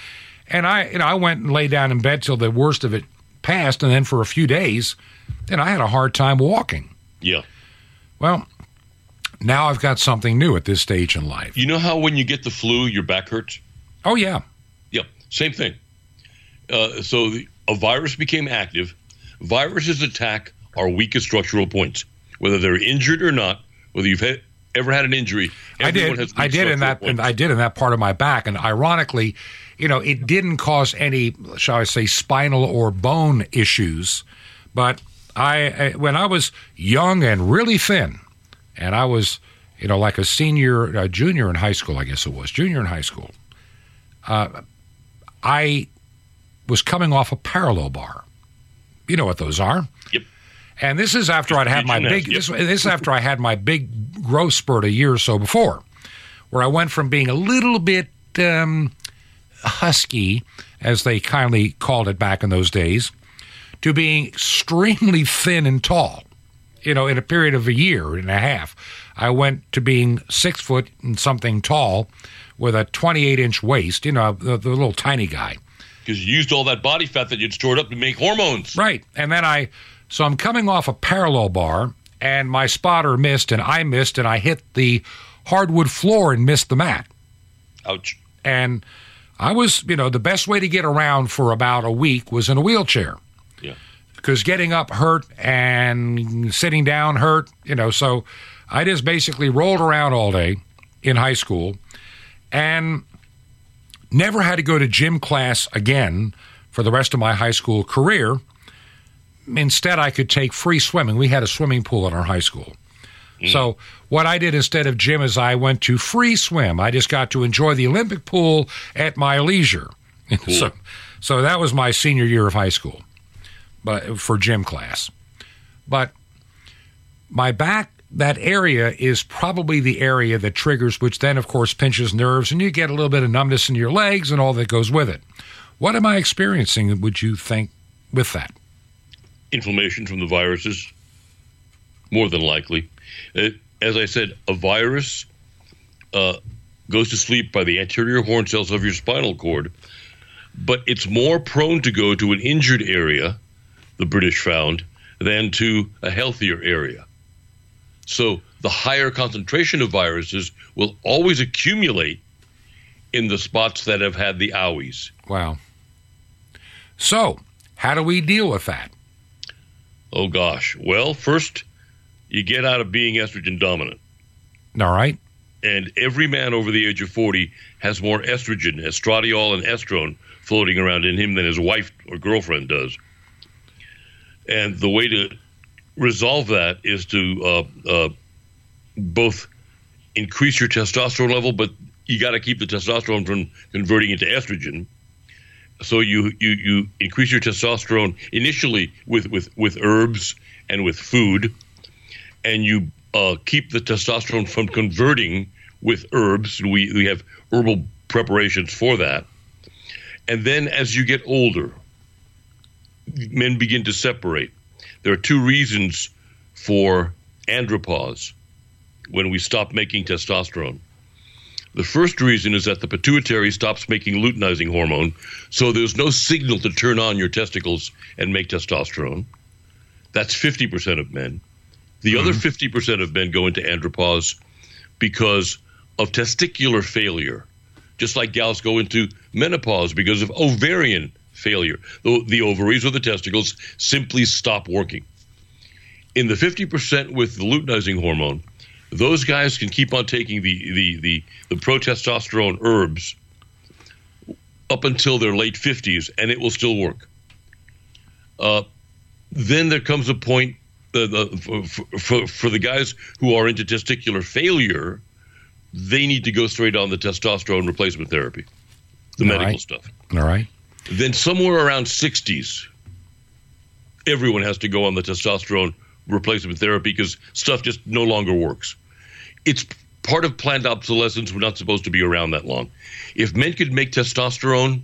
and I you know I went and lay down in bed till the worst of it passed, and then for a few days, then I had a hard time walking. Yeah. Well, now I've got something new at this stage in life. You know how when you get the flu, your back hurts? Oh yeah, Yep, same thing. Uh, so the, a virus became active. Viruses attack our weakest structural points, whether they're injured or not. Whether you've had, ever had an injury, I did. has I did in that. And. I did in that part of my back. And ironically, you know, it didn't cause any, shall I say, spinal or bone issues. But I, I when I was young and really thin, and I was, you know, like a senior, a junior in high school, I guess it was junior in high school. Uh, I was coming off a parallel bar. You know what those are. Yep. And this is after I'd had my big. This, this is after I had my big growth spurt a year or so before, where I went from being a little bit um, husky, as they kindly called it back in those days, to being extremely thin and tall. You know, in a period of a year and a half, I went to being six foot and something tall, with a 28 inch waist. You know, the, the little tiny guy. because you used all that body fat that you'd stored up to make hormones. Right. And then I, so I'm coming off a parallel bar, and my spotter missed, and I missed, and I hit the hardwood floor and missed the mat. Ouch. And I was, you know, the best way to get around for about a week was in a wheelchair Yeah. because getting up hurt and sitting down hurt, you know. So I just basically rolled around all day in high school and never had to go to gym class again for the rest of my high school career. Instead, I could take free swimming. We had a swimming pool in our high school. Mm. So, what I did instead of gym is I went to free swim. I just got to enjoy the Olympic pool at my leisure. so, so that was my senior year of high school, but for gym class. But my back, that area is probably the area that triggers, which then, of course, pinches nerves, and you get a little bit of numbness in your legs and all that goes with it. What am I experiencing, would you think, with that? Inflammation from the viruses, more than likely. Uh, as I said, a virus uh, goes to sleep by the anterior horn cells of your spinal cord, but it's more prone to go to an injured area, the British found, than to a healthier area. So the higher concentration of viruses will always accumulate in the spots that have had the owies. Wow. So, how do we deal with that? Oh gosh. Well, first, you get out of being estrogen dominant. All right. And every man over the age of 40 has more estrogen, estradiol, and estrone floating around in him than his wife or girlfriend does. And the way to resolve that is to uh, uh, both increase your testosterone level, but you got to keep the testosterone from converting into estrogen. So you, you, you increase your testosterone initially with, with, with herbs and with food, and you uh, keep the testosterone from converting with herbs. We, we have herbal preparations for that. And then as you get older, men begin to separate. There are two reasons for andropause when we stop making testosterone. The first reason is that the pituitary stops making luteinizing hormone, so there's no signal to turn on your testicles and make testosterone. That's 50% of men. The other mm-hmm. 50% of men go into andropause because of testicular failure, just like gals go into menopause because of ovarian failure. The, the ovaries or the testicles simply stop working. In the 50% with the luteinizing hormone, those guys can keep on taking the, the, the, the protestosterone herbs up until their late 50s, and it will still work. Uh, then there comes a point the, the, for, for, for the guys who are into testicular failure, they need to go straight on the testosterone replacement therapy, the All medical right. stuff. All right. Then somewhere around 60s, everyone has to go on the testosterone replacement therapy because stuff just no longer works. It's part of planned obsolescence. We're not supposed to be around that long. If men could make testosterone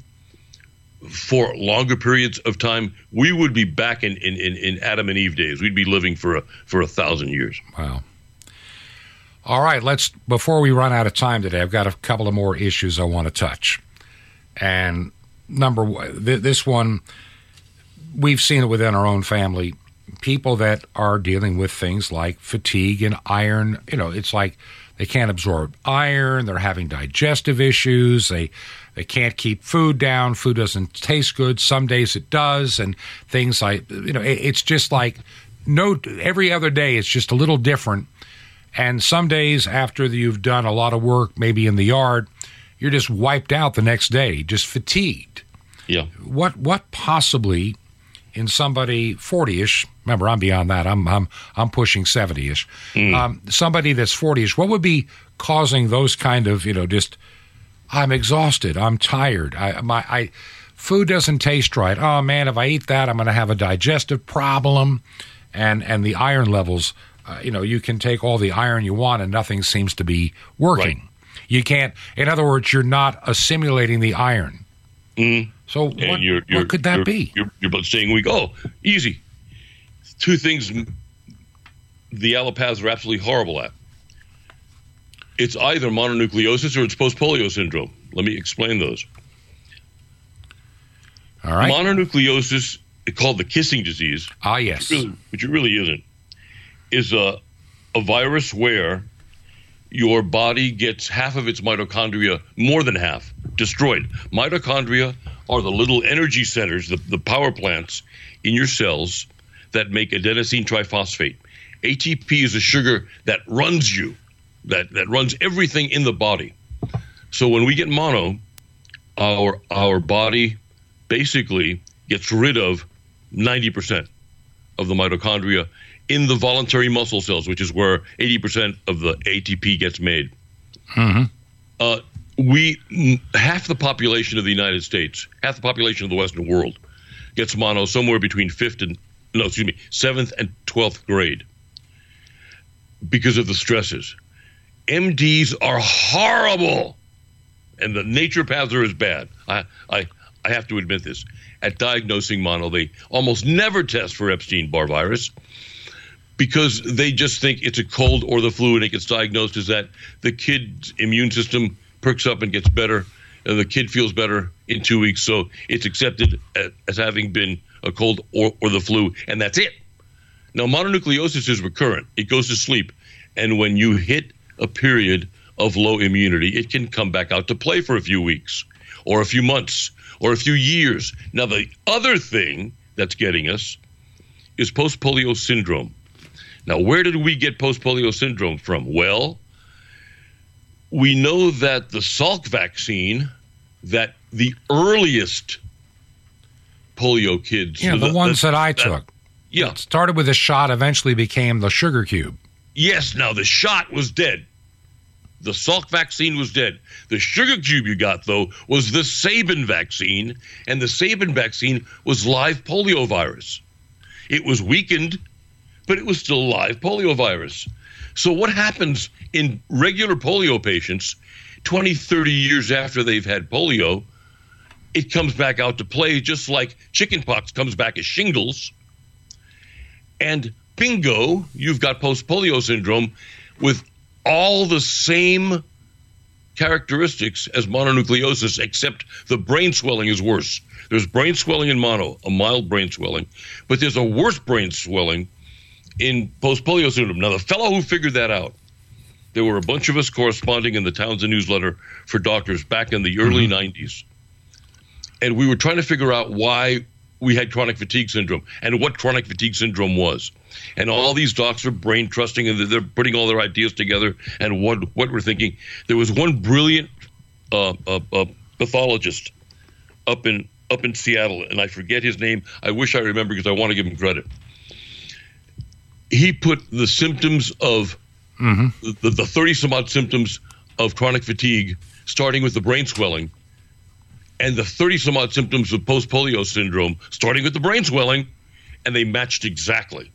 for longer periods of time, we would be back in, in, in, in Adam and Eve days. We'd be living for a for a thousand years. Wow. All right, let's before we run out of time today, I've got a couple of more issues I want to touch. And number one, th- this one we've seen it within our own family. People that are dealing with things like fatigue and iron, you know, it's like they can't absorb iron, they're having digestive issues, they they can't keep food down, food doesn't taste good, some days it does and things like you know, it, it's just like no every other day it's just a little different. And some days after you've done a lot of work maybe in the yard, you're just wiped out the next day, just fatigued. Yeah. What what possibly in somebody 40ish remember i'm beyond that i'm i'm i'm pushing 70ish um, somebody that's 40ish what would be causing those kind of you know just i'm exhausted i'm tired i my i food doesn't taste right oh man if i eat that i'm going to have a digestive problem and and the iron levels uh, you know you can take all the iron you want and nothing seems to be working Right. you can't in other words you're not assimilating the iron Mm. So what, you're, you're, what could that you're, be You're, saying weak. Oh, easy. Two things the allopaths are absolutely horrible at. It's either mononucleosis or it's post polio syndrome. Let me explain those. all right Mononucleosis, called the kissing disease, ah yes really, which it really isn't, is a, a virus where your body gets half of its mitochondria, more than half, destroyed. Mitochondria are the little energy centers, the, the power plants in your cells that make adenosine triphosphate. ATP is a sugar that runs you, that, that runs everything in the body. So when we get mono, our our body basically gets rid of 90% of the mitochondria in the voluntary muscle cells, which is where 80% of the ATP gets made. Uh, we half the population of the United States, half the population of the Western world, gets mono somewhere between fifth and no, excuse me, seventh and twelfth grade because of the stresses. MDs are horrible, and the naturopaths are as bad. I, I, I have to admit this. At diagnosing mono, they almost never test for Epstein Barr virus because they just think it's a cold or the flu, and it gets diagnosed as that. The kid's immune system perks up and gets better, and the kid feels better in two weeks. So it's accepted as having been a cold or, or the flu, and that's it. Now, mononucleosis is recurrent, it goes to sleep. And when you hit a period of low immunity, it can come back out to play for a few weeks or a few months or a few years. Now, the other thing that's getting us is post polio syndrome. Now, where did we get post polio syndrome from? Well, we know that the Salk vaccine, that the earliest polio kids, Yeah, the ones that I took. yeah, It started with a shot, eventually became the sugar cube. Yes, now the shot was dead. The Salk vaccine was dead. The sugar cube you got, though, was the Sabin vaccine, and the Sabin vaccine was live polio virus. It was weakened, but it was still live polio virus. So, what happens in regular polio patients 20, 30 years after they've had polio? It comes back out to play just like chickenpox comes back as shingles. And bingo, you've got post polio syndrome with all the same characteristics as mononucleosis, except the brain swelling is worse. There's brain swelling in mono, a mild brain swelling, but there's a worse brain swelling in post polio syndrome. Now, the fellow who figured that out, there were a bunch of us corresponding in the Townsend newsletter for doctors back in the early 90s. And we were trying to figure out why we had chronic fatigue syndrome and what chronic fatigue syndrome was. And all these docs are brain trusting and they're putting all their ideas together and what, what we're thinking. There was one brilliant uh, uh, uh, pathologist up in up in Seattle, and I forget his name. I wish I remember because I want to give him credit. He put the symptoms of mm-hmm. the, the 30 some odd symptoms of chronic fatigue, starting with the brain swelling, and the 30 some odd symptoms of post polio syndrome, starting with the brain swelling, and they matched exactly.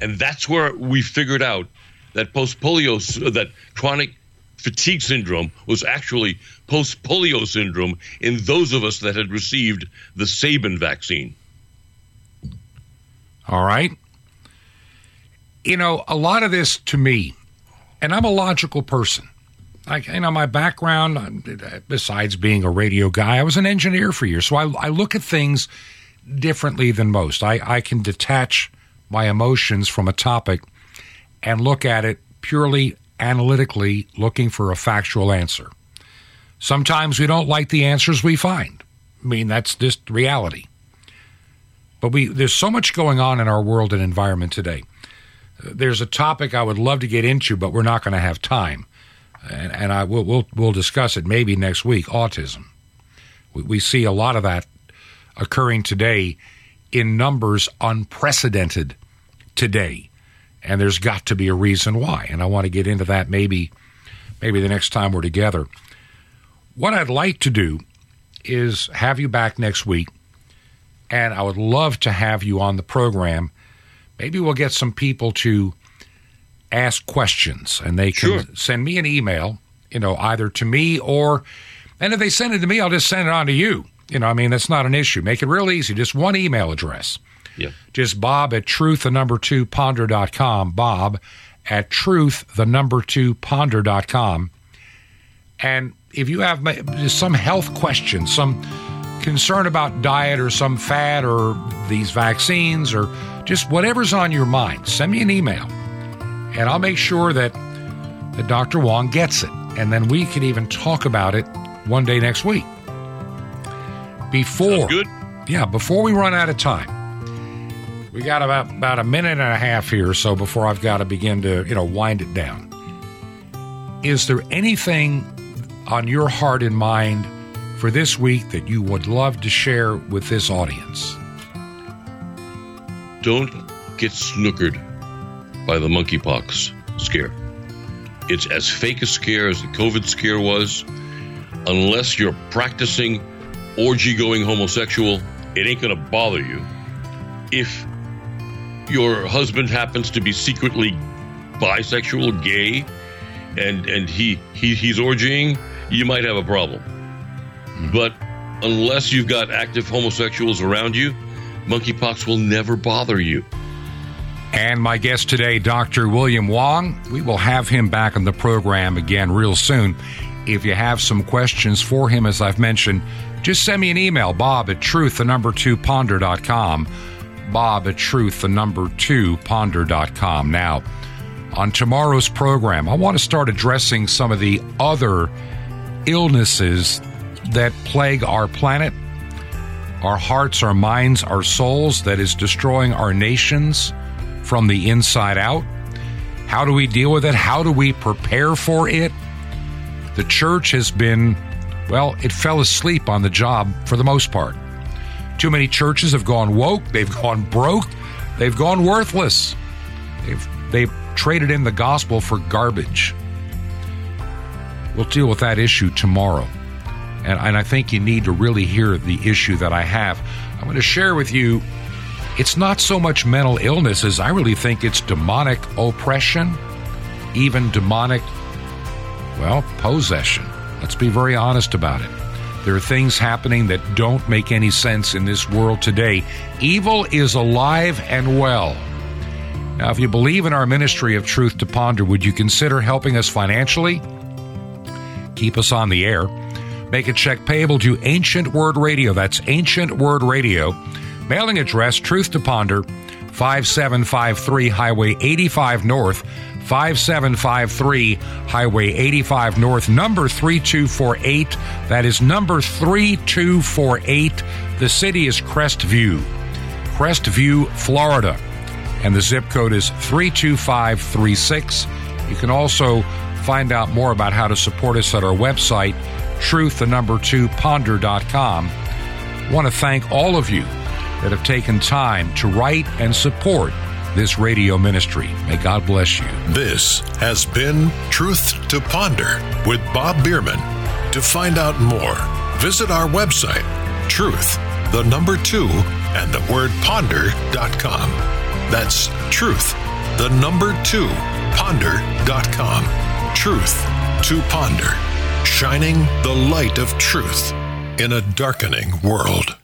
And that's where we figured out that post polio, that chronic fatigue syndrome was actually post polio syndrome in those of us that had received the Sabin vaccine. All right. You know, a lot of this to me, and I'm a logical person. I, you know, my background, uh, besides being a radio guy, I was an engineer for years. So I, I look at things differently than most. I, I can detach my emotions from a topic and look at it purely analytically, looking for a factual answer. Sometimes we don't like the answers we find. I mean, that's just reality. But we there's so much going on in our world and environment today. There's a topic I would love to get into, but we're not going to have time, and, and I will we'll, we'll discuss it maybe next week. Autism. We, we see a lot of that occurring today in numbers unprecedented today, and there's got to be a reason why. And I want to get into that maybe maybe the next time we're together. What I'd like to do is have you back next week and I would love to have you on the program. Maybe we'll get some people to ask questions, and they can Sure. send me an email. You know, either to me or, and if they send it to me, I'll just send it on to you. You know, I mean, that's not an issue. Make it real easy. Just one email address. Yeah. Just Bob at truth the number two ponder.com. Bob at truth the number two ponder.com. And if you have some health question, some concern about diet or some fad or these vaccines or just whatever's on your mind, send me an email. And I'll make sure that, that Dr. Wong gets it. And then we can even talk about it one day next week. Before, Good. yeah, before we run out of time, we got about about a minute and a half here, so before I've got to begin to you know wind it down. Is there anything on your heart and mind for this week that you would love to share with this audience? Don't get snookered by the monkeypox scare. It's as fake a scare as the COVID scare was. Unless you're practicing orgy going homosexual, it ain't going to bother you. If your husband happens to be secretly bisexual, gay, and and he, he he's orgying, you might have a problem. But unless you've got active homosexuals around you, monkeypox will never bother you. And my guest today, Dr. William Wong, we will have him back on the program again real soon. If you have some questions for him, as I've mentioned, just send me an email, bob at truth, the number two ponder.com. Bob at truth, the number two ponder.com. Now, on tomorrow's program, I want to start addressing some of the other illnesses that plague our planet, our hearts, our minds, our souls, that is destroying our nations from the inside out. How do we deal with it? How do we prepare for it? The church has been, well, it fell asleep on the job for the most part. Too many churches have gone woke, they've gone broke, they've gone worthless. They've they've traded in the gospel for garbage. We'll deal with that issue tomorrow. And, and I think you need to really hear the issue that I have. I'm going to share with you it's not so much mental illness as I really think it's demonic oppression, even demonic, well, possession. Let's be very honest about it. There are things happening that don't make any sense in this world today. Evil is alive and well. Now, if you believe in our ministry of Truth to Ponder, would you consider helping us financially? Keep us on the air. Make a check payable to Ancient Word Radio. That's Ancient Word Radio. Mailing address Truth to Ponder, 5753 Highway 85 North, 5753 Highway 85 North, number 3248. That is number 3248. The city is Crestview, Crestview, Florida. And the zip code is 32536. You can also find out more about how to support us at our website, truth, the number two, ponder.com. I want to thank all of you that have taken time to write and support this radio ministry. May God bless you. This has been Truth to Ponder with Bob Bierman. To find out more, visit our website, truth, the number two, and the word ponder.com. That's truth, the number two, ponder.com. Truth, to Ponder, shining the light of truth in a darkening world.